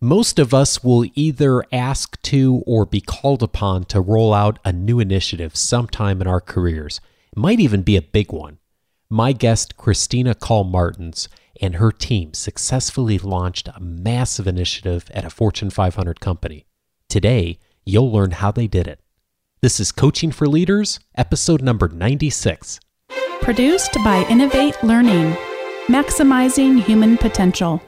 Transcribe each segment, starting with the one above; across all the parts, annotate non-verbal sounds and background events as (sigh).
Most of us will either ask to or be called upon to roll out a new initiative sometime in our careers. It might even be a big one. My guest, Christina Call Martins, and her team successfully launched a massive initiative at a Fortune 500 company. Today, you'll learn how they did it. This is Coaching for Leaders, episode number 96. Produced by Innovate Learning, maximizing human potential.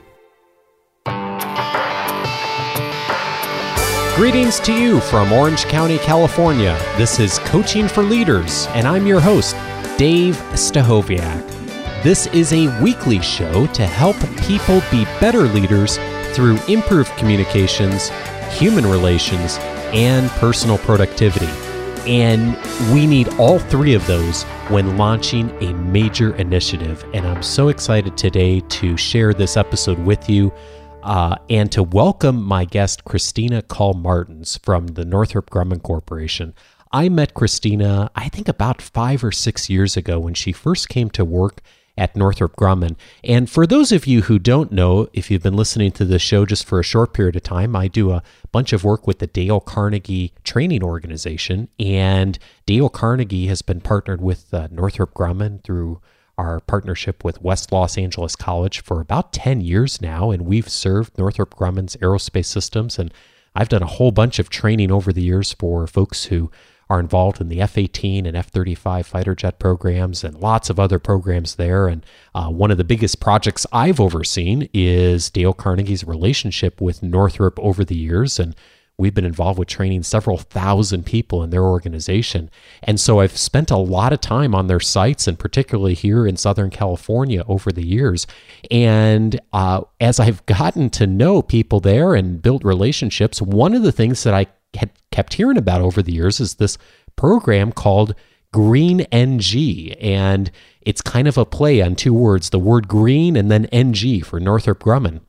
Greetings to you from Orange County, California. This is Coaching for Leaders, and I'm your host, Dave Stachowiak. This is a weekly show to help people be better leaders through improved communications, human relations, and personal productivity. And we need all three of those when launching a major initiative. And I'm so excited today to share this episode with you uh, and to welcome my guest, Christina Call Martins from the Northrop Grumman Corporation. I met Christina, I think about five or six years ago when she first came to work at Northrop Grumman. And for those of you who don't know, if you've been listening to the show just for a short period of time, I do a bunch of work with the Dale Carnegie Training Organization. And Dale Carnegie has been partnered with uh, Northrop Grumman through our partnership with West Los Angeles College for about 10 years now, and we've served Northrop Grumman's aerospace systems. And I've done a whole bunch of training over the years for folks who are involved in the F 18 and F 35 fighter jet programs and lots of other programs there. And uh, one of the biggest projects I've overseen is Dale Carnegie's relationship with Northrop over the years. And We've been involved with training several thousand people in their organization. And so I've spent a lot of time on their sites and particularly here in Southern California over the years. And uh, as I've gotten to know people there and built relationships, one of the things that I had kept hearing about over the years is this program called Green NG. And it's kind of a play on two words the word green and then NG for Northrop Grumman.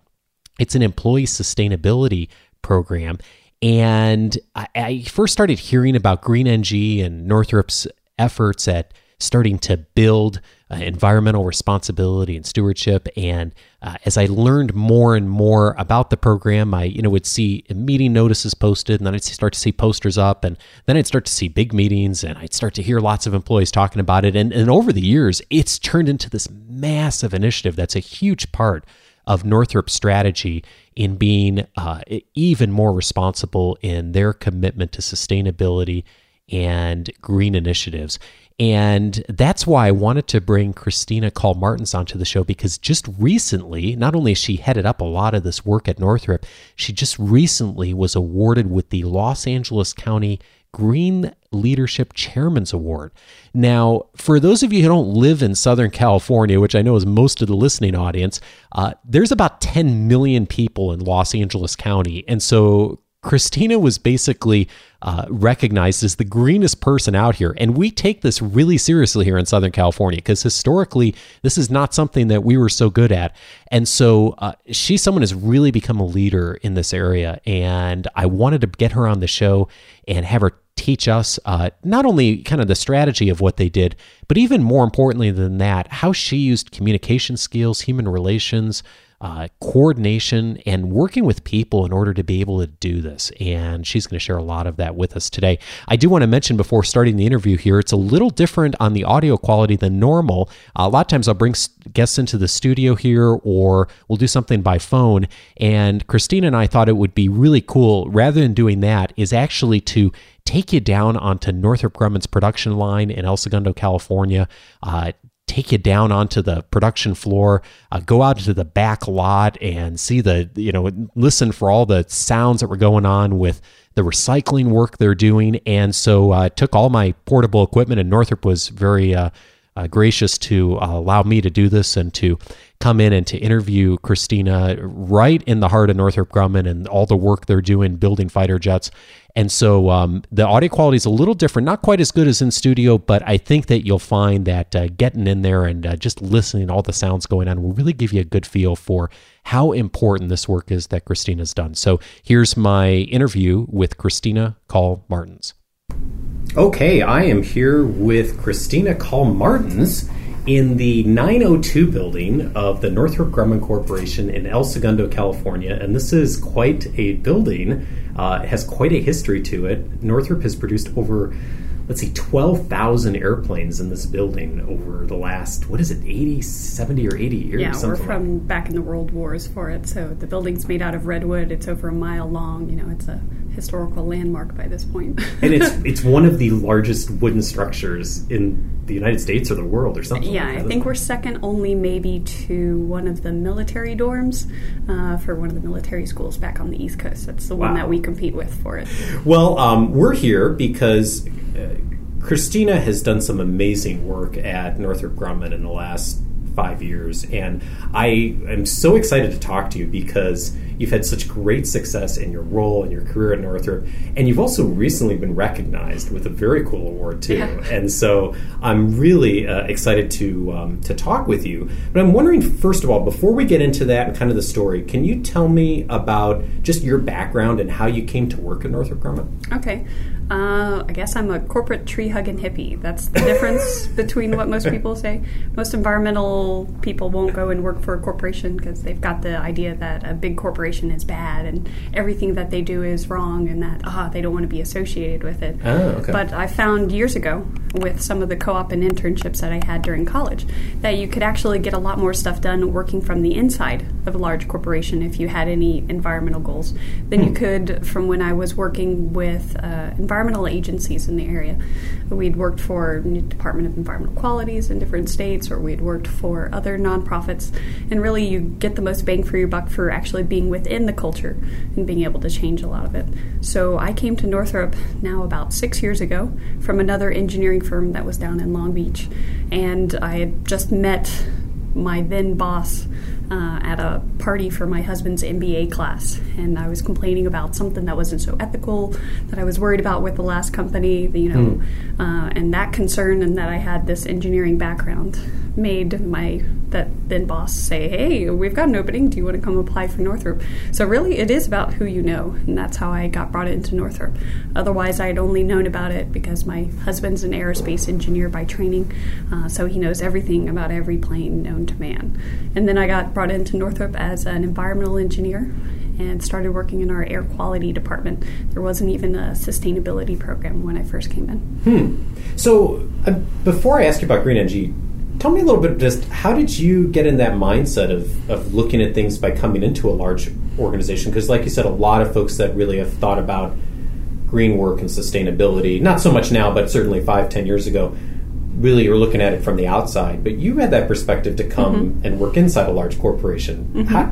It's an employee sustainability program. And I, I first started hearing about Green NG and Northrop's efforts at starting to build uh, environmental responsibility and stewardship. And uh, as I learned more and more about the program, I you know would see meeting notices posted, and then I'd start to see posters up, and then I'd start to see big meetings, and I'd start to hear lots of employees talking about it. And, and over the years, it's turned into this massive initiative that's a huge part of Northrop's strategy in being uh, even more responsible in their commitment to sustainability and green initiatives. And that's why I wanted to bring Christina Call Martins onto the show because just recently, not only she headed up a lot of this work at Northrop, she just recently was awarded with the Los Angeles County Green Leadership Chairman's Award. Now, for those of you who don't live in Southern California, which I know is most of the listening audience, uh, there's about 10 million people in Los Angeles County. And so Christina was basically uh, recognized as the greenest person out here. And we take this really seriously here in Southern California because historically, this is not something that we were so good at. And so uh, she's someone who's really become a leader in this area. And I wanted to get her on the show and have her teach us uh, not only kind of the strategy of what they did, but even more importantly than that, how she used communication skills, human relations, uh, coordination, and working with people in order to be able to do this. And she's going to share a lot of that with us today. I do want to mention before starting the interview here, it's a little different on the audio quality than normal. Uh, a lot of times I'll bring guests into the studio here or we'll do something by phone. And Christina and I thought it would be really cool, rather than doing that, is actually to take you down onto Northrop Grumman's production line in El Segundo, California. Uh, take you down onto the production floor, uh, go out to the back lot and see the, you know, listen for all the sounds that were going on with the recycling work they're doing. And so I uh, took all my portable equipment, and Northrop was very uh, uh, gracious to uh, allow me to do this and to come in and to interview Christina right in the heart of Northrop Grumman and all the work they're doing building fighter jets. And so um, the audio quality is a little different, not quite as good as in studio, but I think that you'll find that uh, getting in there and uh, just listening to all the sounds going on will really give you a good feel for how important this work is that Christina's done. So here's my interview with Christina Call Martins. Okay, I am here with Christina Call Martins in the 902 building of the Northrop Grumman Corporation in El Segundo, California. And this is quite a building, uh, it has quite a history to it. Northrop has produced over let's see, 12,000 airplanes in this building over the last, what is it, 80, 70 or 80 years? Yeah, we're from like. back in the World Wars for it. So the building's made out of redwood. It's over a mile long. You know, it's a historical landmark by this point. (laughs) and it's (laughs) it's one of the largest wooden structures in the United States or the world or something. Yeah, like I think we're second only maybe to one of the military dorms uh, for one of the military schools back on the East Coast. That's the wow. one that we compete with for it. Well, um, we're here because Uh, Christina has done some amazing work at Northrop Grumman in the last five years, and I am so excited to talk to you because you've had such great success in your role and your career at Northrop, and you've also recently been recognized with a very cool award too. Yeah. (laughs) And so I'm really uh, excited to um, to talk with you. But I'm wondering, first of all, before we get into that and kind of the story, can you tell me about just your background and how you came to work at Northrop Grumman? Okay. Uh, I guess I'm a corporate tree hugging hippie. That's the difference (laughs) between what most people say. Most environmental people won't go and work for a corporation because they've got the idea that a big corporation is bad and everything that they do is wrong and that ah they don't want to be associated with it. Oh, okay. But I found years ago with some of the co-op and internships that I had during college that you could actually get a lot more stuff done working from the inside of a large corporation if you had any environmental goals than hmm. you could from when I was working with uh, environmental environmental agencies in the area. We'd worked for the Department of Environmental Qualities in different states, or we'd worked for other nonprofits. And really, you get the most bang for your buck for actually being within the culture and being able to change a lot of it. So I came to Northrop now about six years ago from another engineering firm that was down in Long Beach. And I had just met my then boss uh, at a party for my husband's MBA class, and I was complaining about something that wasn't so ethical that I was worried about with the last company, you know, mm. uh, and that concern and that I had this engineering background made my then boss say, "Hey, we've got an opening. Do you want to come apply for Northrop?" So really, it is about who you know, and that's how I got brought into Northrop. Otherwise, I had only known about it because my husband's an aerospace engineer by training, uh, so he knows everything about every plane known to man. And then I got brought into Northrop as an environmental engineer and started working in our air quality department. There wasn't even a sustainability program when I first came in. Hmm. So, uh, before I ask you about Green NG, tell me a little bit just how did you get in that mindset of, of looking at things by coming into a large organization? Because, like you said, a lot of folks that really have thought about green work and sustainability, not so much now, but certainly five, ten years ago, really are looking at it from the outside. But you had that perspective to come mm-hmm. and work inside a large corporation. Mm-hmm. How,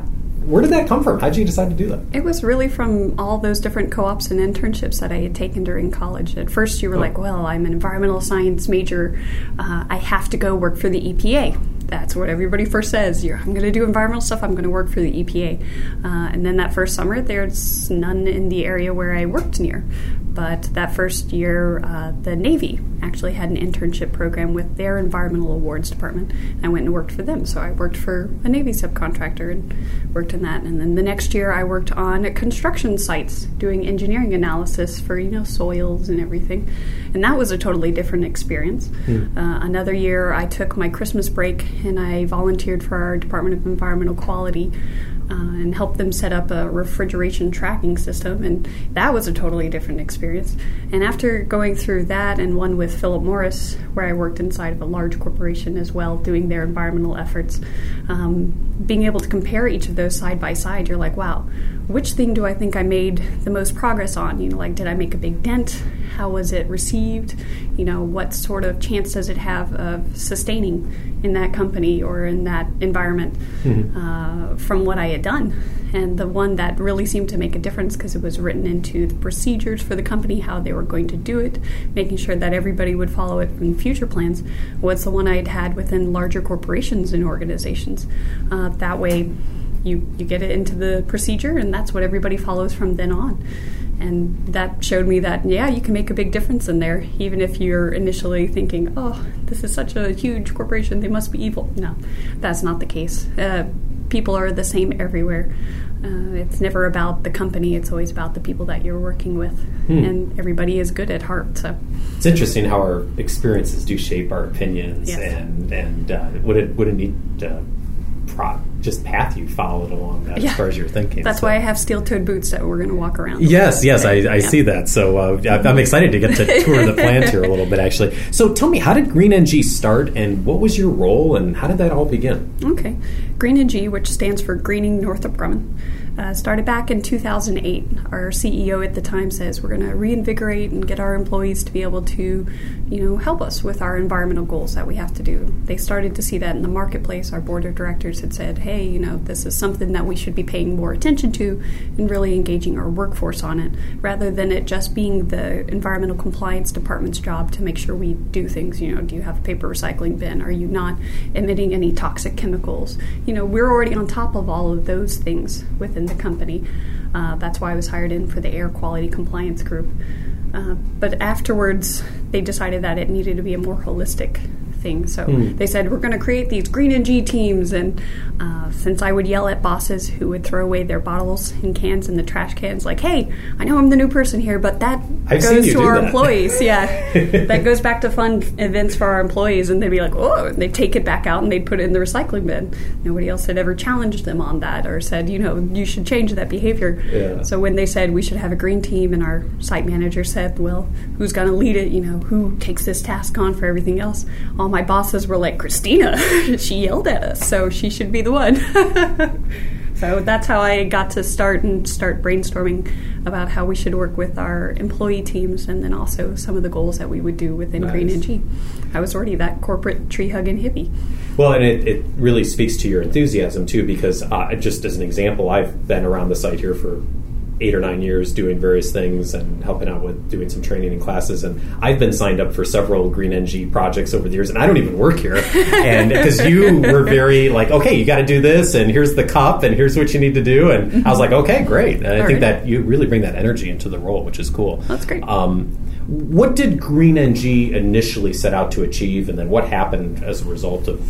where did that come from? How did you decide to do that? It was really from all those different co ops and internships that I had taken during college. At first, you were oh. like, well, I'm an environmental science major. Uh, I have to go work for the EPA. That's what everybody first says. You're, I'm going to do environmental stuff. I'm going to work for the EPA. Uh, and then that first summer, there's none in the area where I worked near. But that first year, uh, the Navy actually had an internship program with their environmental awards department. I went and worked for them. So I worked for a Navy subcontractor and worked in that. And then the next year, I worked on construction sites doing engineering analysis for you know soils and everything. And that was a totally different experience. Mm. Uh, another year, I took my Christmas break and I volunteered for our Department of Environmental Quality uh, and helped them set up a refrigeration tracking system, and that was a totally different experience. And after going through that and one with Philip Morris, where I worked inside of a large corporation as well, doing their environmental efforts, um, being able to compare each of those side by side, you're like, wow, which thing do I think I made the most progress on? You know, like, did I make a big dent? How was it received? You know, what sort of chance does it have of sustaining in that company or in that environment mm-hmm. uh, from what I had done? And the one that really seemed to make a difference because it was written into the procedures for the company, how they were going to do it, making sure that everybody would follow it in future plans, was the one I'd had within larger corporations and organizations. Uh, that way, you you get it into the procedure, and that's what everybody follows from then on. And that showed me that yeah, you can make a big difference in there, even if you're initially thinking, oh, this is such a huge corporation, they must be evil. No, that's not the case. Uh, people are the same everywhere. Uh, it's never about the company; it's always about the people that you're working with, Hmm. and everybody is good at heart. So, It's interesting how our experiences do shape our opinions Yes. and and uh, what a what a neat uh, pro- just path you followed along that Yeah. as far as you're thinking. that's So- why I have steel-toed boots that we're going to walk around. Yes, yes, I, I Yeah. see that. So uh, I'm excited to get to tour the plant here a little bit, actually. So tell me, how did Green NG start, and what was your role, and how did that all begin? Okay. Green NG, which stands for Greening Northrop Grumman, uh, started back in 2008. Our CEO at the time says we're going to reinvigorate and get our employees to be able to, you know, help us with our environmental goals that we have to do. They started to see that in the marketplace. Our board of directors had said, hey, you know, this is something that we should be paying more attention to and really engaging our workforce on it, rather than it just being the environmental compliance department's job to make sure we do things. You know, do you have a paper recycling bin? Are you not emitting any toxic chemicals? You know, we're already on top of all of those things within the company. Uh, that's why I was hired in for the air quality compliance group. Uh, but afterwards, they decided that it needed to be a more holistic thing. So they said, we're going to create these Green NG teams. And uh, since I would yell at bosses who would throw away their bottles and cans in the trash cans, like, hey, I know I'm the new person here, but that I've goes to our that." employees. (laughs) Yeah. that goes back to fun events for our employees. And they'd be like, oh, and they'd take it back out and they'd put it in the recycling bin. Nobody else had ever challenged them on that or said, you know, you should change that behavior. Yeah. So when they said we should have a green team, and our site manager said, "Well, who's going to lead it? You know, who takes this task on for everything else?" All my bosses were like, "Christina, (laughs) she yelled at us, so she should be the one." (laughs) so that's how I got to start and start brainstorming about how we should work with our employee teams, and then also some of the goals that we would do within Green Nice. and G. I was already that corporate tree hugging hippie. Well, and it, it really speaks to your enthusiasm too, because uh, just as an example, I've been around the site here for eight or nine years doing various things and helping out with doing some training and classes. And I've been signed up for several Green NG projects over the years, and I don't even work here. (laughs) and because you were very like, okay, you got to do this, and here's the cup, and here's what you need to do. And I was like, okay, great. And I All think right. that you really bring that energy into the role, which is cool. That's great. Um, what did Green NG initially set out to achieve, and then what happened as a result of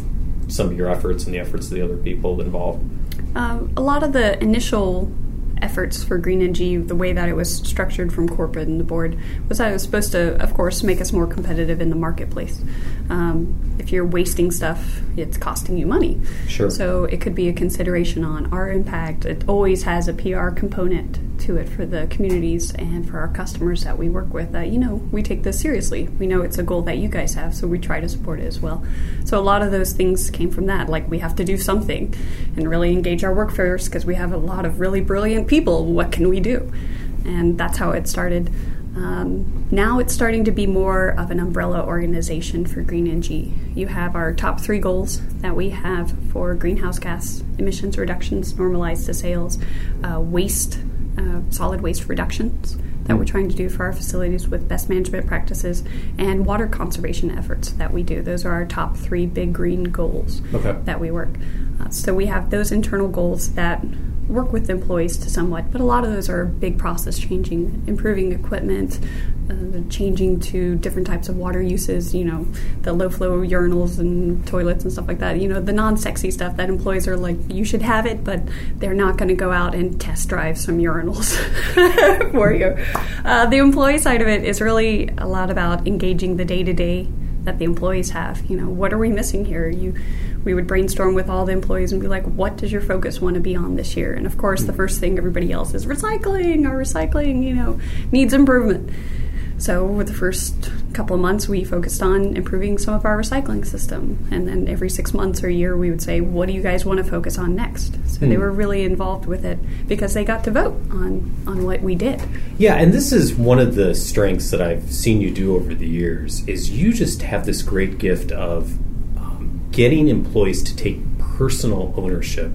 some of your efforts and the efforts of the other people involved? Um, a lot of the initial efforts for Green NG, the way that it was structured from corporate and the board, was that it was supposed to, of course, make us more competitive in the marketplace. Um, if you're wasting stuff, it's costing you money. Sure. So it could be a consideration on our impact. It always has a PR component to it for the communities and for our customers that we work with. That you know we take this seriously. We know it's a goal that you guys have, so we try to support it as well. So a lot of those things came from that. Like we have to do something and really engage our workforce because we have a lot of really brilliant people. What can we do? And that's how it started. Um, now it's starting to be more of an umbrella organization for Green NG. You have our top three goals that we have for greenhouse gas emissions reductions normalized to sales, uh, waste, uh, solid waste reductions that we're trying to do for our facilities with best management practices, and water conservation efforts that we do. Those are our top three big green goals Okay. that we work. Uh, so we have those internal goals that work with employees to somewhat, but a lot of those are big process changing, improving equipment, uh, changing to different types of water uses, you know, the low flow urinals and toilets and stuff like that. You know, the non sexy stuff that employees are like, you should have it, but they're not going to go out and test drive some urinals (laughs) for you. Uh, the employee side of it is really a lot about engaging the day to day that the employees have. You know, what are we missing here? You, we would brainstorm with all the employees and be like, what does your focus want to be on this year? And of course, the mm-hmm. first thing everybody else is recycling. Our recycling, you know, needs improvement. So, with the first couple of months, we focused on improving some of our recycling system. And then every six months or a year, we would say, What do you guys want to focus on next? So, they were really involved with it because they got to vote on, on what we did. Yeah, and this is one of the strengths that I've seen you do over the years is you just have this great gift of um, getting employees to take personal ownership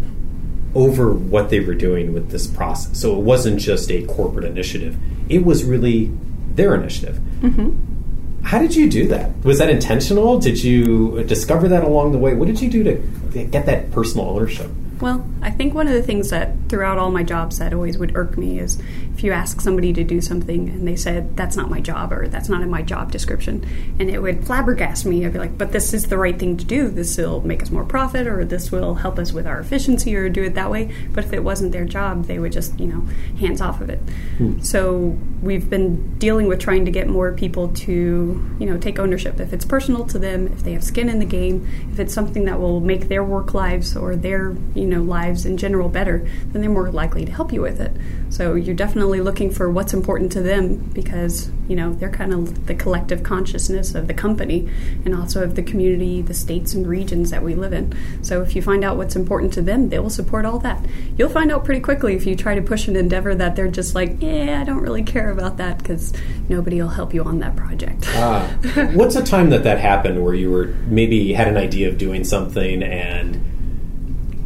over what they were doing with this process. So it wasn't just a corporate initiative; it was really their initiative. Mm-hmm. How did you do that? Was that intentional? Did you discover that along the way? What did you do to get that personal ownership? Well, I think one of the things that throughout all my jobs that always would irk me is if you ask somebody to do something and they said, that's not my job or that's not in my job description. And it would flabbergast me. I'd be like, but this is the right thing to do. This will make us more profit or this will help us with our efficiency or do it that way. But if it wasn't their job, they would just, you know, hands off of it. Hmm. So we've been dealing with trying to get more people to, you know, take ownership. If it's personal to them, if they have skin in the game, if it's something that will make their work lives or their, you you know lives in general better, then they're more likely to help you with it. So you're definitely looking for what's important to them because you know they're kind of the collective consciousness of the company and also of the community, the states and regions that we live in. So if you find out what's important to them, they will support all that. You'll find out pretty quickly if you try to push an endeavor that they're just like, yeah, I don't really care about that because nobody will help you on that project. uh, what's a time that that happened where you were maybe had an idea of doing something and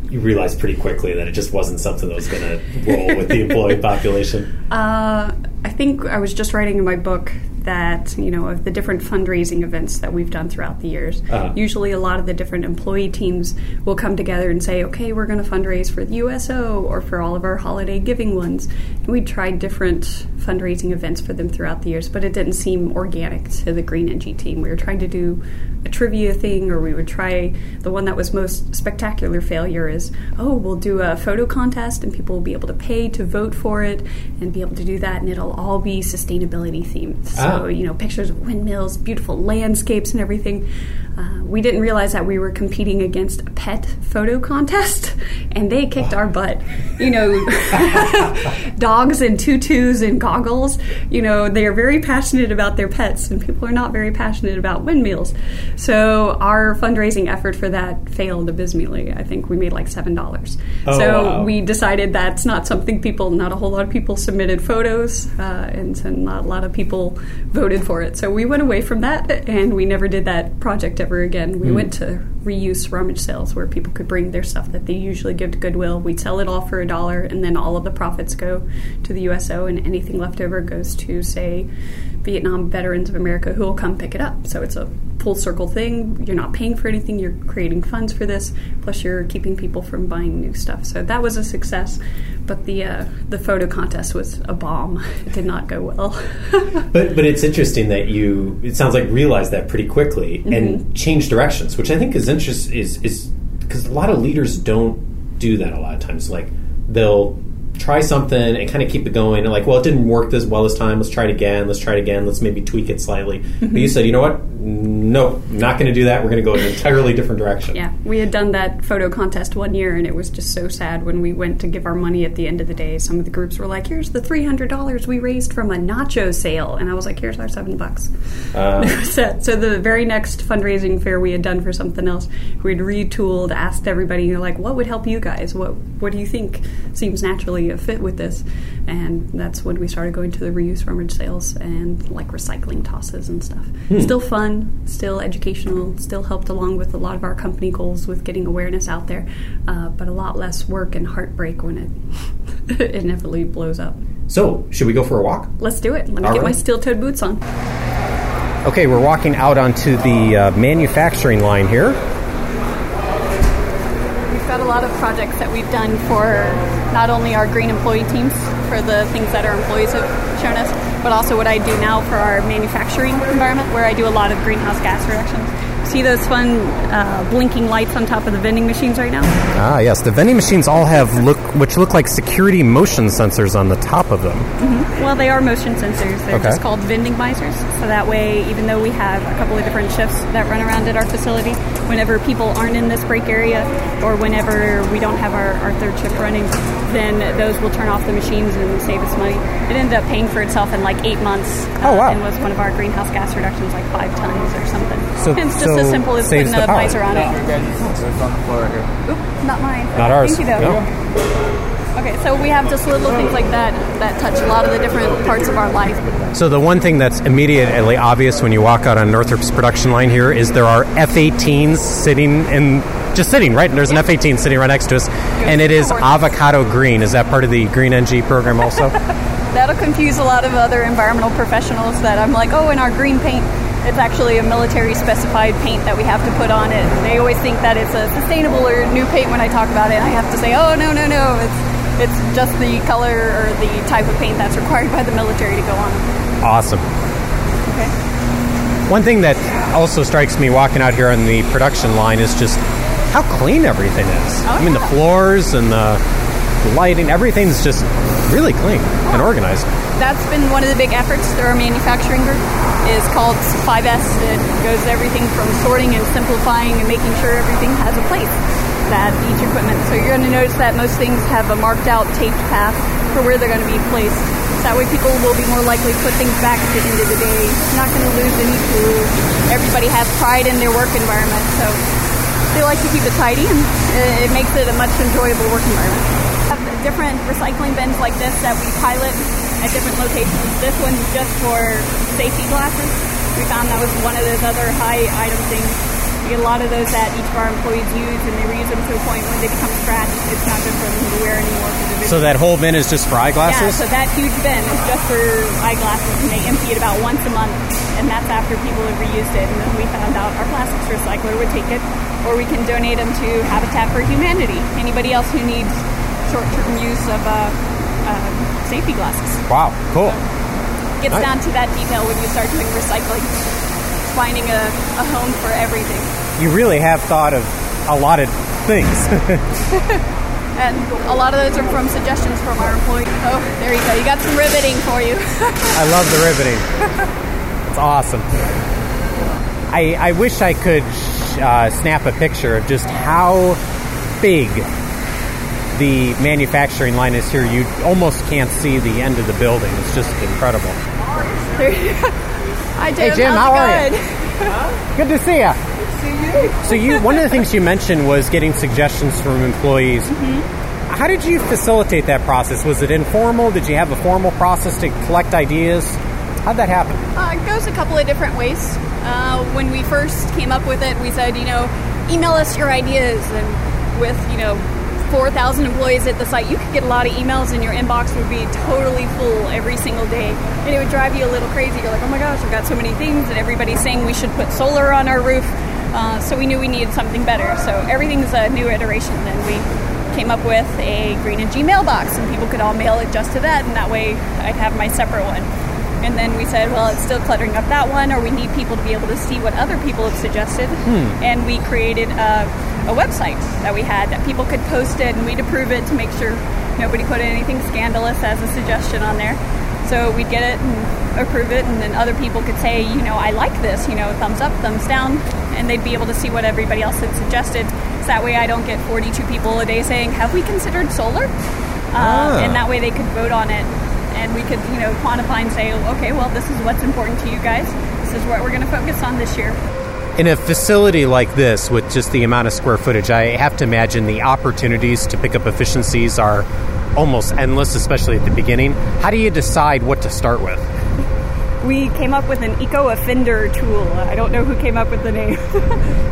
you realized pretty quickly that it just wasn't something that was going to roll with the employee (laughs) population? Uh, I think I was just writing in my book that you know of the different fundraising events that we've done throughout the years. Uh-huh. Usually, a lot of the different employee teams will come together and say, "Okay, we're going to fundraise for the USO or for all of our holiday giving ones." And we tried different fundraising events for them throughout the years, but it didn't seem organic to the Green NG team. We were trying to do a trivia thing, or we would try the one that was most spectacular failure is, "Oh, we'll do a photo contest, and people will be able to pay to vote for it, and be able to do that, and it'll all be sustainability themed." So you know, pictures of windmills, beautiful landscapes, and everything. Uh, we didn't realize that we were competing against a pet photo contest, (laughs) and they kicked our butt. You know, (laughs) dogs in tutus and goggles. You know, they are very passionate about their pets, and people are not very passionate about windmills. So our fundraising effort for that failed abysmally. I think we made like seven dollars. Oh, so wow. we decided that's not something people. Not a whole lot of people submitted photos, uh, and, and not a lot of people voted for it. So we went away from that, and we never did that project ever again. We mm. went to reuse rummage sales where people could bring their stuff that they usually give to Goodwill. We'd sell it all for a dollar, and then all of the profits go to the USO, and anything left over goes to, say, Vietnam Veterans of America who will come pick it up. So it's a full circle thing. You're not paying for anything, you're creating funds for this, plus you're keeping people from buying new stuff. So that was a success. But the uh, the photo contest was a bomb. (laughs) It did not go well. (laughs) but but it's interesting that you it sounds like realized that pretty quickly mm-hmm. and changed directions, which I think is interest is is because a lot of leaders don't do that a lot of times. Like they'll try something and kind of keep it going. And like well it didn't work this well this time let's try it again let's try it again let's maybe tweak it slightly. Mm-hmm. but you said you know what? No not going to do that. We're going to go in an entirely different direction. Yeah we had done that photo contest one year and it was just so sad when we went to give our money at the end of the day. Some of the groups were like here's the $300 we raised from a nacho sale. And i was like here's our seven bucks. Uh, (laughs) so, so the very next fundraising fair we had done for something else we'd retooled asked everybody you know like what would help you guys? What what do you think seems naturally a fit with this. And that's when we started going to the reuse rummage sales and like recycling tosses and stuff. Hmm. Still fun, still educational, still helped along with a lot of our company goals with getting awareness out there, uh, but a lot less work and heartbreak when it (laughs) inevitably blows up. So, should we go for a walk? Let's do it. Let me All get right. my steel toed boots on. Okay, we're walking out onto the uh, manufacturing line here lot of projects that we've done for not only our green employee teams for the things that our employees have shown us, but also what I do now for our manufacturing environment, where I do a lot of greenhouse gas reductions. See those fun uh, blinking lights on top of the vending machines right now? Ah, yes. The vending machines all have look, which look like security motion sensors on the top of them. Mm-hmm. Well, they are motion sensors. They're okay. just called VendingMisers. So that way, even though we have a couple of different shifts that run around at our facility, whenever people aren't in this break area or whenever we don't have our, our third shift running, then those will turn off the machines and save us money. It ended up paying for itself in like eight months. Oh, wow. Uh, and was one of our greenhouse gas reductions, like five tons or something. So, and it's just so as simple as putting a visor on it. It's on the floor right here. Oop, not mine. Not ours. Thank you, though. No. Okay, so we have just little things like that that touch a lot of the different parts of our life. So the one thing that's immediately obvious when you walk out on Northrop's production line here is there are F-18s sitting in just sitting right. There's an F-18 sitting right next to us, and it is avocado green. Is that part of the Green NG program also? (laughs) That'll confuse a lot of other environmental professionals. That I'm like, oh, in our green paint It's actually a military specified paint that we have to put on it. They always think that it's a sustainable or new paint when I talk about it. I have to say, oh no no no, it's it's just the color or the type of paint that's (laughs) required by the military to go on. Awesome. Okay. One thing that also strikes me walking out here on the production line is just how clean everything is. Oh, I mean, the floors and the lighting, everything's just really clean and organized. That's been one of the big efforts through our manufacturing group is called 5S. It goes everything from sorting and simplifying and making sure everything has a place that each equipment. So you're going to notice that most things have a marked out taped path for where they're going to be placed. So that way people will be more likely to put things back at the end of the day. You're not going to lose any tools. Everybody has pride in their work environment. So they like to keep it tidy and it it makes it a much enjoyable work environment. Different recycling bins like this that we pilot at different locations. This one's just for safety glasses. We found that was one of those other high item things. We get a lot of those that each of our employees use and they reuse them to a point when they become scratched. It's not good for them to wear anymore. So that whole bin is just for Yeah, eyeglasses? so that huge bin is just for eyeglasses, and they empty it about once a month, and that's after people have reused it. And then we found out our plastics recycler would take it, or we can donate them to Habitat for Humanity. Anybody else who needs short-term use of uh, uh, safety glasses. wow, cool. Gets Right. down to that detail when you start doing recycling, finding a, a home for everything. You really have thought of a lot of things. (laughs) And a lot of those are from suggestions from our employees. Oh, there you go. You got some riveting for you. (laughs) I love the riveting. It's awesome. I, I wish I could uh, snap a picture of just how big the manufacturing line is here. You almost can't see the end of the building. It's just incredible. (laughs) Hi, Jim. Hey, Jim, How's how it are you? going? Good to see you. (laughs) So you, one of the things you mentioned was getting suggestions from employees. How did you facilitate that process? Was it informal? Did you have a formal process to collect ideas? How'd that happen? Uh, it goes a couple of different ways. Uh, when we first came up with it, we said, you know, email us your ideas. And with, you know, 4,000 employees at the site, you could get a lot of emails and your inbox would be totally full every single day. And it would drive you a little crazy. You're like, oh my gosh, I've got so many things, and everybody's saying we should put solar on our roof. Uh, so we knew we needed something better. So everything's a new iteration. And we came up with a Green NG mailbox, and people could all mail it just to that, and that way I'd have my separate one. And then we said, well, it's still cluttering up that one, or we need people to be able to see what other people have suggested. And we created a, a website that we had that people could post it, and we'd approve it to make sure nobody put anything scandalous as a suggestion on there. So we'd get it and approve it, and then other people could say, you know, I like this, you know, thumbs up, thumbs down, and they'd be able to see what everybody else had suggested. So that way I don't get 42 people a day saying, have we considered solar? Uh, Ah. And that way they could vote on it, and we could, you know, quantify and say, okay, well, this is what's important to you guys. This is what we're going to focus on this year. In a facility like this, with just the amount of square footage, I have to imagine the opportunities to pick up efficiencies are almost endless, especially at the beginning. How do you decide what to start with? we came up with an eco offender tool. I don't know who came up with the name, (laughs)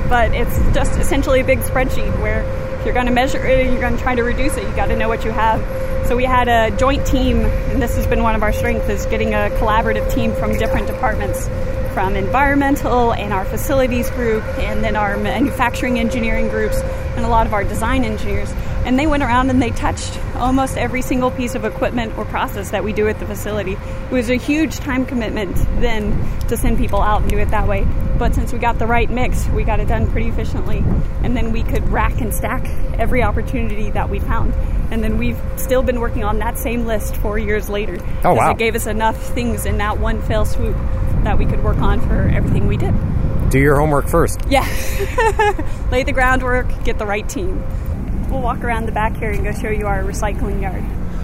but it's just essentially a big spreadsheet where if you're going to measure it you're going to try to reduce it, you got to know what you have. So we had a joint team, and this has been one of our strengths is getting a collaborative team from different departments, from environmental and our facilities group, and then our manufacturing engineering groups, and a lot of our design engineers. And they went around and they touched almost every single piece of equipment or process that we do at the facility. It was a huge time commitment then to send people out and do it that way. But since we got the right mix, we got it done pretty efficiently. And then we could rack and stack every opportunity that we found. And then we've still been working on that same list four years later. Oh, Because wow. It gave us enough things in that one fell swoop that we could work on for everything we did. Do your homework first. Yeah. (laughs) Lay the groundwork, get the right team. We'll walk around the back here and go show you our recycling yard.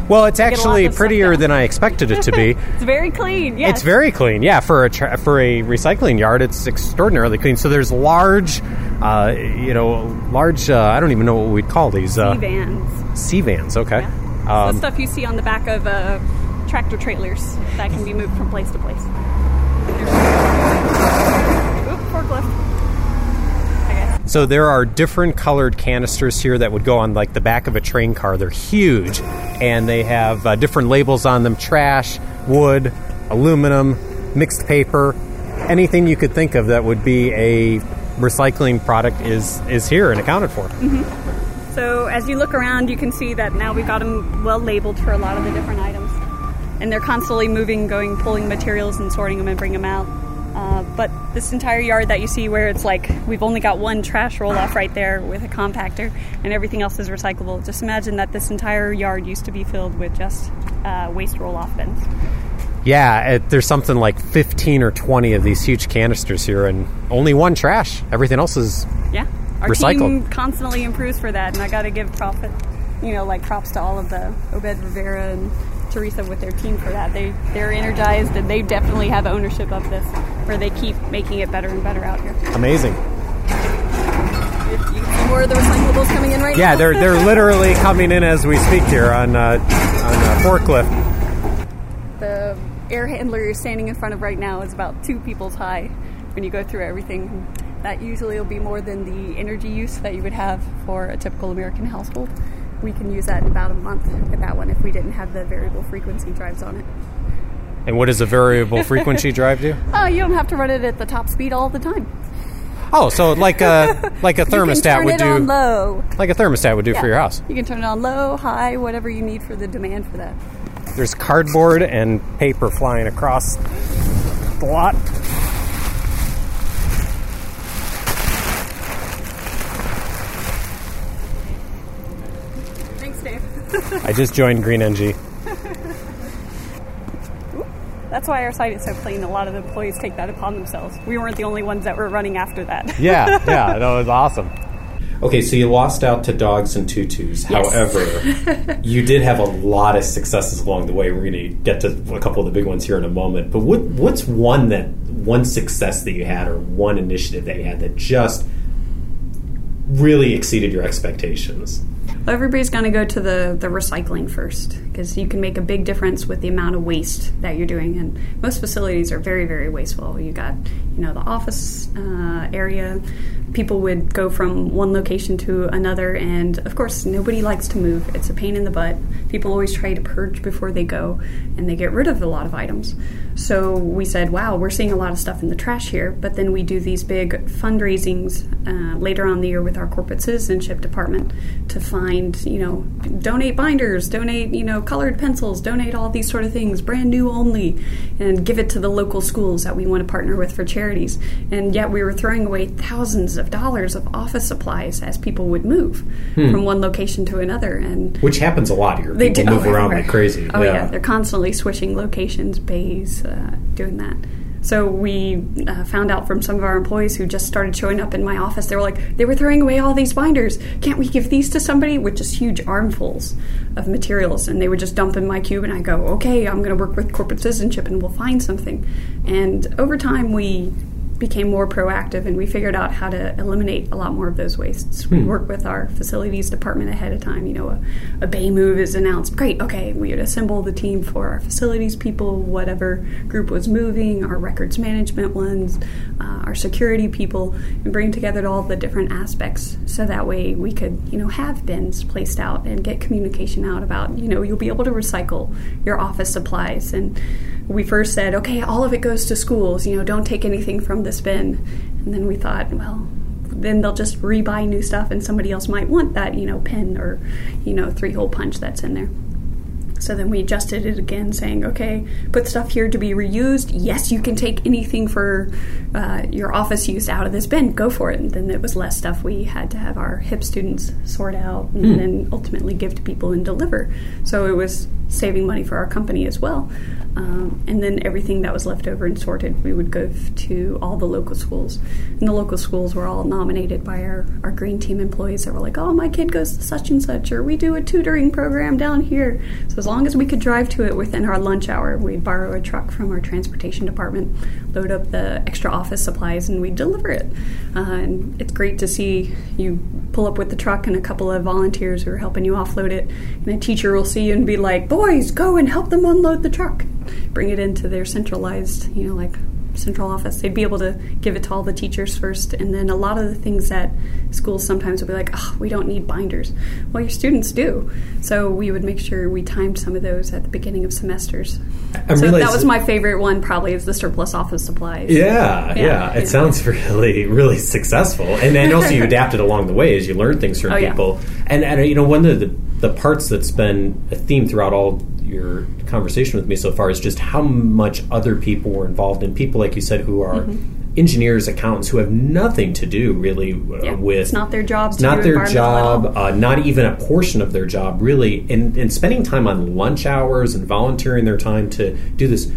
Well, it's actually prettier than I expected it to be. (laughs) It's very clean. Yes. It's very clean, yeah. For a tra- for a recycling yard, it's extraordinarily clean. So there's large, uh, you know, large. Uh, I don't even know what we'd call these. Uh, sea vans. sea vans. Okay. Yeah. the Um, stuff you see on the back of uh, tractor trailers that can be moved from place to place. Oop, forklift. So there are different colored canisters here that would go on like the back of a train car. They're huge, and they have uh, different labels on them: trash, wood, aluminum, mixed paper. anything you could think of that would be a recycling product is is here and accounted for. Mm-hmm. So as you look around, you can see that now we've got them well labeled for a lot of the different items, and they're constantly moving, going, pulling materials and sorting them and bring them out. But this entire yard that you see, where it's like we've only got one trash roll off right there with a compactor, and everything else is recyclable. Just imagine that this entire yard used to be filled with just uh, waste roll off bins. Yeah, it, there's something like 15 or 20 of these huge canisters here, and only one trash. Everything else is yeah. Our recycled. team constantly improves for that, and I got to give profit, you know, like props to all of the Obed Rivera and Teresa with their team for that. They they're energized and they definitely have ownership of this, where they keep making it better and better out here. Amazing. You see more of the recyclables coming in right yeah, now. They're they're literally coming in as we speak here on uh, on a forklift. The air handler you're standing in front of right now is about two people's high. When you go through everything, that usually will be more than the energy use that you would have for a typical American household we can use that in about a month with that one if we didn't have the variable frequency drives on it. And what does a variable frequency (laughs) drive do? Oh, you don't have to run it at the top speed all the time. Oh, so like a (laughs) like a thermostat would do. low. Like a thermostat would do yeah. for your house. You can turn it on low, high, whatever you need for the demand for that. There's cardboard and paper flying across the lot. Thanks, Dave. I just joined Green NG. That's why our site is so clean. A lot of the employees take that upon themselves. We weren't the only ones that were running after that. (laughs) yeah, yeah, that was awesome. Okay, so you lost out to dogs and tutus. Yes. However, (laughs) you did have a lot of successes along the way. We're going to get to a couple of the big ones here in a moment. But what what's one that one success that you had, or one initiative that you had that just really exceeded your expectations? Well, everybody's going to go to the, the recycling first because you can make a big difference with the amount of waste that you're doing. And most facilities are very, very wasteful. You got, you know, the office uh, area. People would go from one location to another, and of course, nobody likes to move. It's a pain in the butt. People always try to purge before they go, and they get rid of a lot of items. So we said, wow, we're seeing a lot of stuff in the trash here, but then we do these big fundraisings uh, later on the year with our corporate citizenship department to find, you know, donate binders, donate, you know, colored pencils, donate all these sort of things, brand new only, and give it to the local schools that we want to partner with for charities. And yet we were throwing away thousands of dollars of office supplies as people would move hmm. from one location to another. And which happens a lot here. They people do, move oh, around like (laughs) crazy. Oh yeah. yeah, they're constantly switching locations, bays, uh, doing that. So we uh, found out from some of our employees who just started showing up in my office. They were like, they were throwing away all these binders. Can't we give these to somebody? With just huge armfuls of materials, and they would just dump in my cube. And I go, okay, I'm going to work with corporate citizenship, and we'll find something. And over time, we became more proactive and we figured out how to eliminate a lot more of those wastes. We Hmm. work with our facilities department ahead of time. You know, a, a bay move is announced. Great, okay, we would assemble the team for our facilities people, whatever group was moving, our records management ones, uh, our security people, and bring together all the different aspects so that way we could, you know, have bins placed out and get communication out about, you know, you'll be able to recycle your office supplies and we first said, okay, all of it goes to schools, you know, don't take anything from this bin. And then we thought, well, then they'll just rebuy new stuff and somebody else might want that, you know, pen or, you know, three hole punch that's in there. So then we adjusted it again, saying, okay, put stuff here to be reused. Yes, you can take anything for uh, your office use out of this bin. Go for it. And then it was less stuff we had to have our HIP students sort out and Hmm. then ultimately give to people and deliver. So it was saving money for our company as well. Um, and then everything that was left over and sorted, we would give to all the local schools. And the local schools were all nominated by our, our green team employees that were like, oh, my kid goes to such and such, or we do a tutoring program down here. So as long as we could drive to it within our lunch hour, we'd borrow a truck from our transportation department, load up the extra office supplies, and we'd deliver it. Uh, and it's great to see you pull up with the truck and a couple of volunteers who are helping you offload it. And a teacher will see you and be like, boys, go and help them unload the truck. Bring it into their centralized, you know, like central office. They'd be able to give it to all the teachers first, and then a lot of the things that schools sometimes would be like, "Oh, we don't need binders." Well, your students do, so we would make sure we timed some of those at the beginning of semesters. I'm so that was my favorite one. Probably is the surplus office supplies. Yeah, yeah, Yeah, It yeah. sounds really, really successful, and then also you adapted along the way as you learn things from (laughs) Oh, yeah. people. And, and you know, one of the the parts that's been a theme throughout all your conversation with me so far is just how much other people were involved, and people like you said who are. Engineers, accountants who have nothing to do really uh, Mm-hmm. Yeah, with it's not their job it's to not their job, uh, not even a portion of their job, really, and, and spending time on lunch hours and volunteering their time to do this.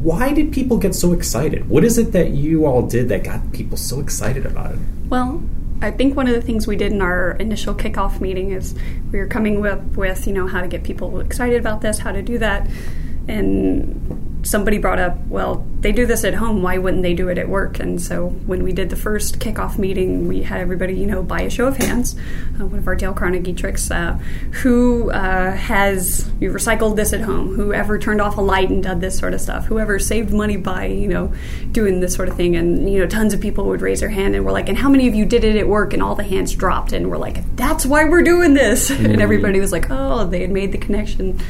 Why did people get so excited? What is it that you all did that got people so excited about it? Well, I think one of the things we did in our initial kickoff meeting is we were coming up with, you know, how to get people excited about this, how to do that. And somebody brought up, well, they do this at home, why wouldn't they do it at work? And so when we did the first kickoff meeting, we had everybody, you know, by a show of hands, uh, one of our Dale Carnegie tricks, uh, who uh, has you recycled this at home, whoever turned off a light and did this sort of stuff, whoever saved money by, you know, doing this sort of thing. And, you know, tons of people would raise their hand and we're like, and how many of you did it at work? And all the hands dropped. And we're like, that's why we're doing this. (laughs) and everybody was like, oh, they had made the connection.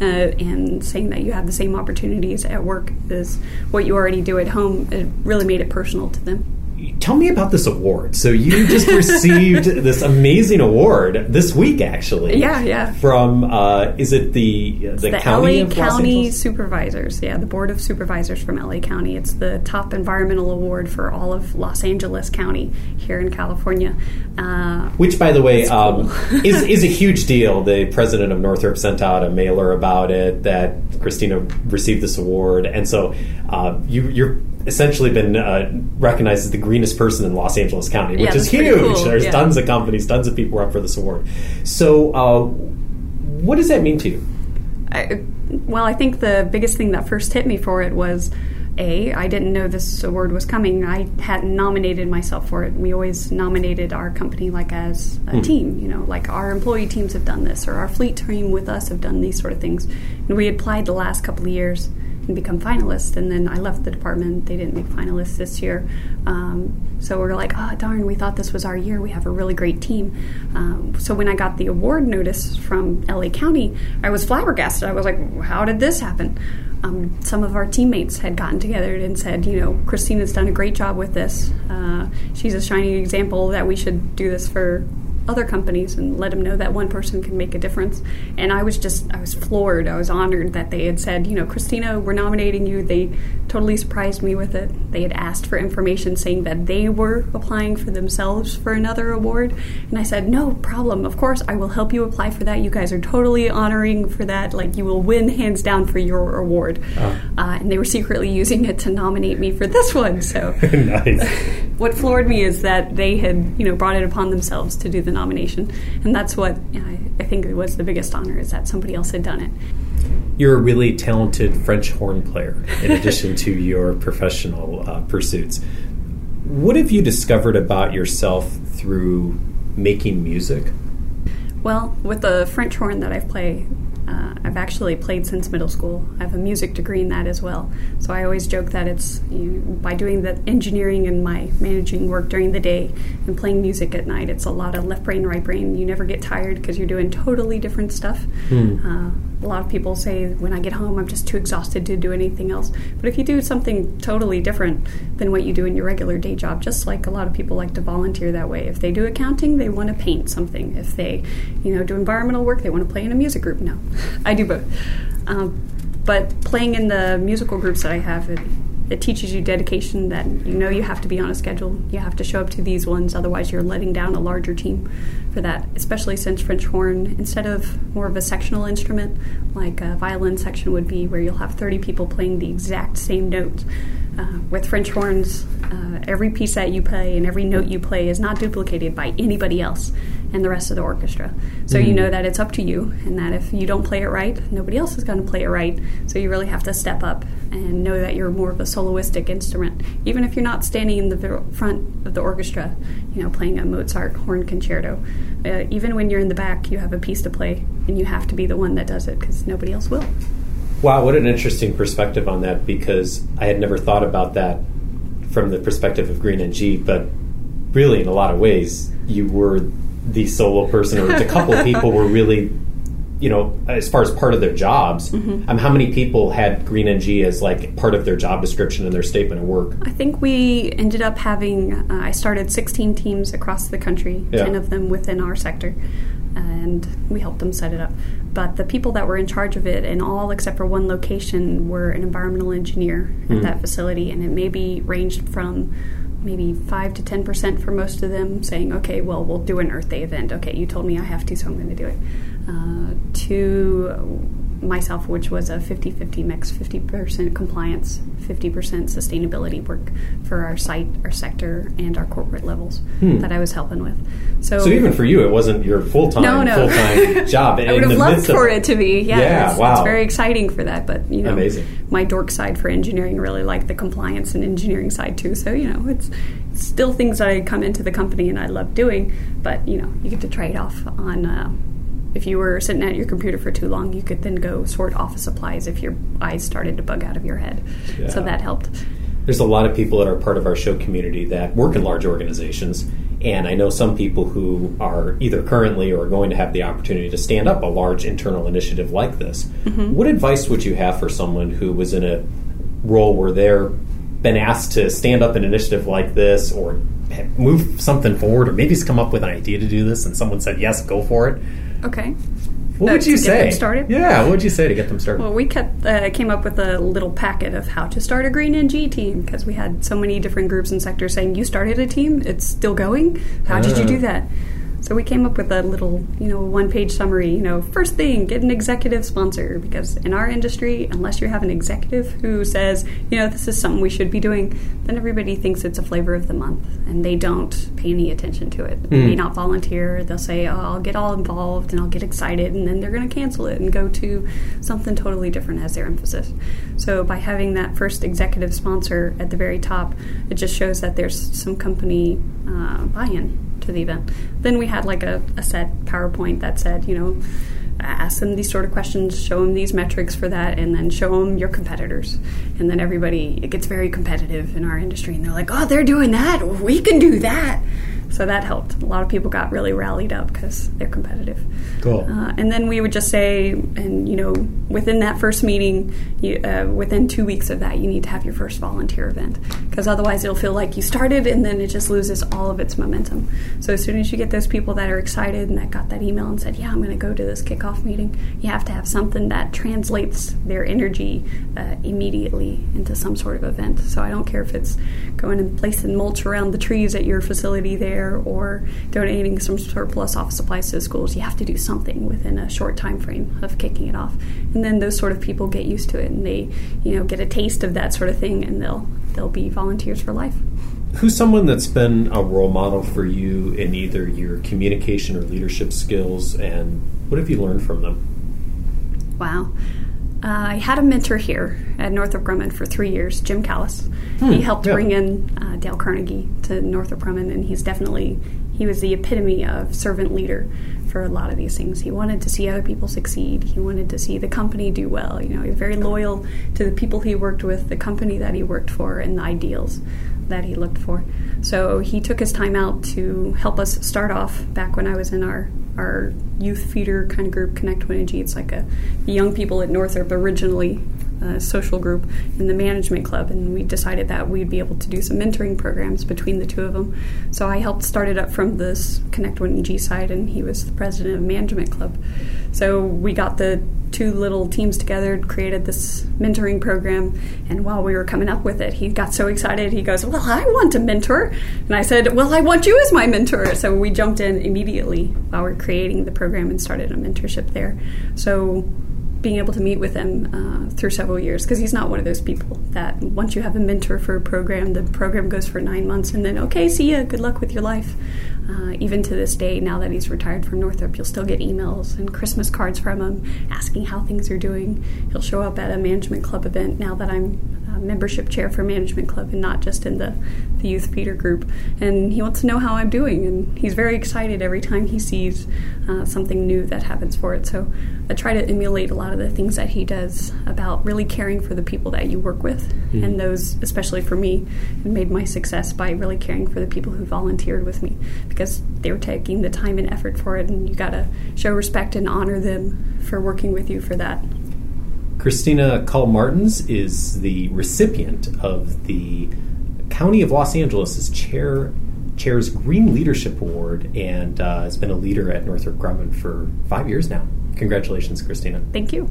Uh, and saying that you have the same opportunities at work as what you already do at home, it really made it personal to them. Tell me about this award. So you just (laughs) received this amazing award this week, actually. Yeah, yeah. From uh, is it the uh, the, the county LA County? Supervisors. Yeah, the Board of Supervisors from LA County. It's the top environmental award for all of Los Angeles County here in California. Uh, Which, by the way, um, cool. (laughs) is is a (laughs) huge deal. The president of Northrop sent out a mailer about it that Christina received this award, and so uh, you you're essentially been uh, recognized as the greenest person in Los Angeles County, which Yeah, is huge. cool, There's yeah. tons of companies, tons of people up for this award. So, uh, what does that mean to you? I, well, I think the biggest thing that first hit me for it was a I didn't know this award was coming. I hadn't nominated myself for it. We always nominated our company like as a team. You know, like our employee teams have done this, or our fleet team with us have done these sort of things. And we applied the last couple of years and become finalists. And then I left the department. They didn't make finalists this year. Um, so we're like, oh darn, we thought this was our year. We have a really great team. Um, so when I got the award notice from LA County, I was flabbergasted. I was like, how did this happen? Um, some of our teammates had gotten together and said, you know, Christina's done a great job with this. Uh, she's a shining example that we should do this for other companies and let them know that one person can make a difference. And I was just, I was floored. I was honored that they had said, you know, Christina, we're nominating you. They totally surprised me with it. They had asked for information saying that they were applying for themselves for another award. And I said, no problem. Of course, I will help you apply for that. You guys are totally honoring for that. Like, you will win hands down for your award. Uh, and they were secretly using it to nominate me for this one. So (laughs) nice. (laughs) what floored me is that they had you know brought it upon themselves to do the nomination and that's what I, I think was the biggest honor is that somebody else had done it You're a really talented French horn player, in addition to (laughs) your professional uh, pursuits. What have you discovered about yourself through making music? well with the french horn that i've played uh, I've actually played since middle school. I have a music degree in that as well. So I always joke that it's you know, by doing the engineering and my managing work during the day and playing music at night, it's a lot of left brain, right brain. You never get tired because you're doing totally different stuff. Uh, a lot of people say when I get home, I'm just too exhausted to do anything else. But if you do something totally different than what you do in your regular day job, just like a lot of people like to volunteer that way. If they do accounting, they want to paint something. If they, you know, do environmental work, they want to play in a music group. No, (laughs) I do both. Um, but playing in the musical groups that I have, it, it teaches you dedication that you know you have to be on a schedule. You have to show up to these ones, otherwise, you're letting down a larger team for that, especially since French horn, instead of more of a sectional instrument, like a violin section would be, where you'll have 30 people playing the exact same notes. Uh, with French horns, uh, every piece that you play and every note you play is not duplicated by anybody else in the rest of the orchestra. So you know that it's up to you, and that if you don't play it right, nobody else is going to play it right. So you really have to step up and know that you're more of a soloistic instrument, even if you're not standing in the front of the orchestra, you know, playing a Mozart horn concerto. Uh, even when you're in the back, you have a piece to play, and you have to be the one that does it because nobody else will. Wow, what an interesting perspective on that because I had never thought about that from the perspective of Green NG, but really, in a lot of ways, you were the solo person, or it's a couple of (laughs) people were really, you know, as far as part of their jobs. Mm-hmm. Um, how many people had Green NG as like part of their job description and their statement of work? I think we ended up having, uh, I started 16 teams across the country, Yeah. 10 of them within our sector, and we helped them set it up. But the people that were in charge of it, in all except for one location, were an environmental engineer at that facility, and it maybe ranged from maybe 5 to 10% for most of them saying, okay, well, we'll do an Earth Day event. Okay, you told me I have to, so I'm going to do it. Uh, to myself, which was a 50 50 mix 50% compliance, 50% sustainability work for our site, our sector, and our corporate levels that I was helping with. So, Hmm. So even for you, it wasn't your full time No, no. full time (laughs) job. I would have loved for it to be. Yeah, Yeah, it's, wow. it's very exciting for that. But you know, Amazing. my dork side for engineering really liked the compliance and engineering side too. So you know, it's, it's still things I come into the company and I love doing. But you know, you get to trade off on. Uh, if you were sitting at your computer for too long, you could then go sort office supplies if your eyes started to bug out of your head. So that helped. There's a lot of people that are part of our show community that work in large organizations, and I know some people who are either currently or going to have the opportunity to stand up a large internal initiative like this. Mm-hmm. What advice would you have for someone who was in a role where they're been asked to stand up an initiative like this or move something forward or maybe come up with an idea to do this and someone said yes go for it Okay. what Uh, would you to get say them started? yeah what would you say to get them started Well, we kept, uh, came up with a little packet of how to start a Green NG team because we had so many different groups and sectors saying, You started a team, it's still going. How did you Ah. do that? So we came up with a little, you know, one page summary. You know, first thing, get an executive sponsor because in our industry, unless you have an executive who says, you know, this is something we should be doing, then everybody thinks it's a flavor of the month and they don't pay any attention to it. They may not volunteer. They'll say, oh, I'll get all involved and I'll get excited, and then they're going to cancel it and go to something totally different as their emphasis. So by having that first executive sponsor at the very top, it just shows that there's some company uh, buy-in to the event. Then we had like a, a set PowerPoint that said, you know, ask them these sort of questions, show them these metrics for that, and then show them your competitors. And then everybody, it gets very competitive in our industry, and they're like, oh, they're doing that, we can do that. So that helped. A lot of people got really rallied up because they're competitive. Cool. Uh, and then we would just say, and you know, within that first meeting, you, uh, within two weeks of that, you need to have your first volunteer event because otherwise it'll feel like you started and then it just loses all of its momentum. So as soon as you get those people that are excited and that got that email and said, "Yeah, I'm going to go to this kickoff meeting," you have to have something that translates their energy uh, immediately into some sort of event. So I don't care if it's going and placing mulch around the trees at your facility there or donating some surplus office supplies to the schools. You have to do something within a short time frame of kicking it off. And then those sort of people get used to it and they, you know, get a taste of that sort of thing and they'll they'll be volunteers for life. Who's someone that's been a role model for you in either your communication or leadership skills, and what have you learned from them? Wow. Uh, I had a mentor here at Northrop Grumman for three years, Jim Callis. he helped yeah. bring in uh, Dale Carnegie to Northrop Grumman, and he's definitely he was the epitome of servant leader for a lot of these things. He wanted to see other people succeed. He wanted to see the company do well. You know, he was very loyal to the people he worked with, the company that he worked for, and the ideals that he looked for. So he took his time out to help us start off back when I was in our our youth feeder kind of group, Connect One G. It's like a the young people at Northrop originally social group in the management club, and we decided that we'd be able to do some mentoring programs between the two of them. So I helped start it up from this Connect One G side, and he was the president of management club. So we got the two little teams together, created this mentoring program, and while we were coming up with it, he got so excited. He goes, "Well, I want to mentor," and I said, "Well, I want you as my mentor." So we jumped in immediately while we are creating the program and started a mentorship there. So being able to meet with him uh, through several years because he's not one of those people that once you have a mentor for a program, the program goes for nine months and then okay, see ya, good luck with your life. Uh, even to this day, now that he's retired from Northrop, you'll still get emails and Christmas cards from him asking how things are doing. He'll show up at a management club event now that I'm uh, membership chair for Management Club and not just in the, the youth feeder group. And he wants to know how I'm doing, and he's very excited every time he sees uh, something new that happens for it. So I try to emulate a lot of the things that he does about really caring for the people that you work with, mm-hmm. and those, especially for me, made my success by really caring for the people who volunteered with me because they were taking the time and effort for it, and you got to show respect and honor them for working with you for that. Christina Cull Martins is the recipient of the County of Los Angeles' chair chair's Green Leadership Award and uh, has been a leader at Northrop Grumman for five years now. Congratulations, Christina. Thank you.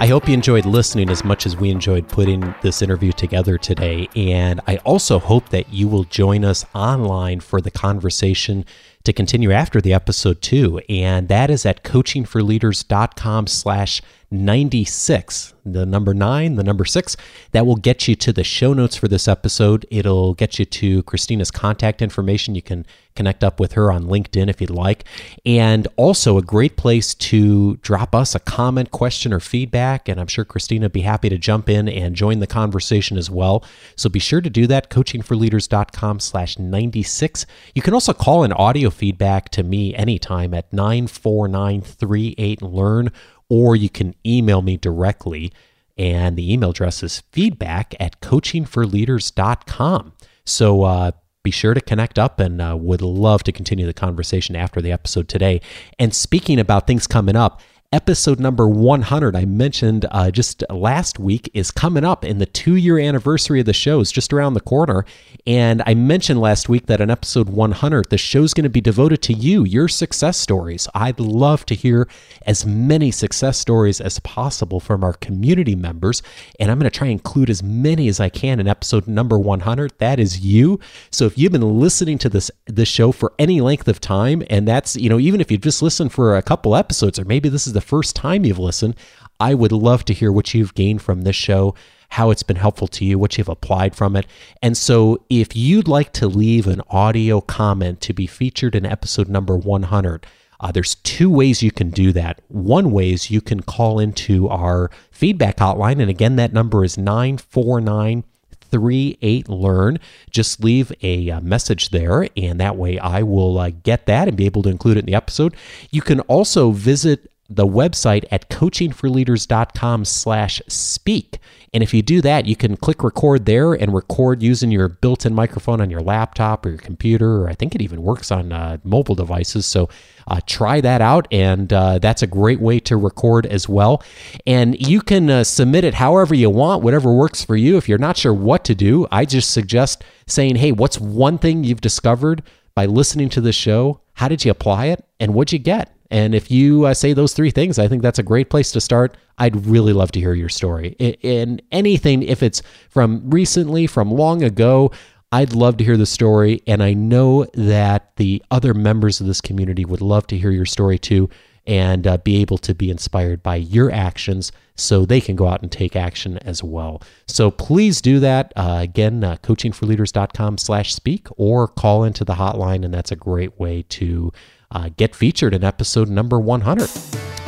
I hope you enjoyed listening as much as we enjoyed putting this interview together today. And I also hope that you will join us online for the conversation to continue after the episode too. And that is at coachingforleaders.com slash 96, the number nine, the number six. That will get you to the show notes for this episode. It'll get you to Christina's contact information. You can connect up with her on LinkedIn if you'd like. And also a great place to drop us a comment, question, or feedback. And I'm sure Christina would be happy to jump in and join the conversation as well. So be sure to do that, coachingforleaders.com slash 96. You can also call an audio feedback to me anytime at 94938 Learn or you can email me directly. And the email address is feedback at coachingforleaders.com. So uh, be sure to connect up and uh, would love to continue the conversation after the episode today. And speaking about things coming up, episode number 100 i mentioned uh, just last week is coming up and the two year anniversary of the show. Is just around the corner. And i mentioned last week that in episode 100 the show's going to be devoted to you your success stories. I'd love to hear as many success stories as possible from our community members. And i'm going to try and include as many as i can in episode number 100 that is you. So if you've been listening to this this show for any length of time and that's you know even if you've just listened for a couple episodes or maybe this is the first time you've listened, I would love to hear what you've gained from this show, how it's been helpful to you, what you've applied from it. And so, if you'd like to leave an audio comment to be featured in episode number 100, uh, there's two ways you can do that. One way is you can call into our feedback hotline. And again, that number is 949 38 learn just leave a uh, message there and that way i will uh, get that and be able to include it in the episode you can also visit the website at coachingforleaders.com slash speak. And if you do that, you can click record there and record using your built-in microphone on your laptop or your computer, or I think it even works on uh, mobile devices. So uh, try that out, and uh, that's a great way to record as well. And you can uh, submit it however you want, whatever works for you. If you're not sure what to do, I just suggest saying, hey, what's one thing you've discovered by listening to the show? How did you apply it? And what'd you get? And if you uh, say those three things, I think that's a great place to start. I'd really love to hear your story. In anything, if it's from recently, from long ago, I'd love to hear the story. And I know that the other members of this community would love to hear your story too and uh, be able to be inspired by your actions so they can go out and take action as well. So please do that. Uh, again, uh, coachingforleaders.com slash speak or call into the hotline. And that's a great way to uh, get featured in episode number 100.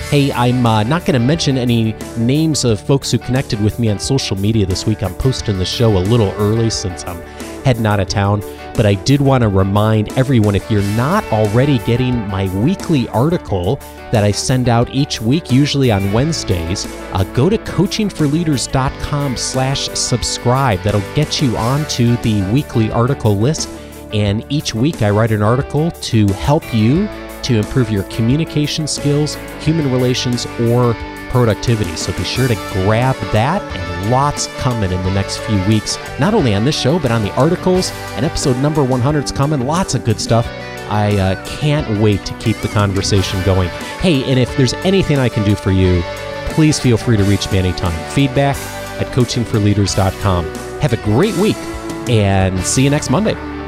Hey, I'm uh, not going to mention any names of folks who connected with me on social media this week. I'm posting the show a little early since I'm heading out of town. But I did want to remind everyone if you're not already getting my weekly article that I send out each week, usually on Wednesdays, uh, go to coachingforleaders.com slash subscribe. That'll get you onto the weekly article list and each week I write an article to help you to improve your communication skills, human relations, or productivity. So be sure to grab that and lots coming in the next few weeks, not only on this show, but on the articles. And episode number 100 is coming. Lots of good stuff. I uh, can't wait to keep the conversation going. Hey, and if there's anything I can do for you, please feel free to reach me anytime. Feedback at coachingforleaders.com. Have a great week and see you next Monday.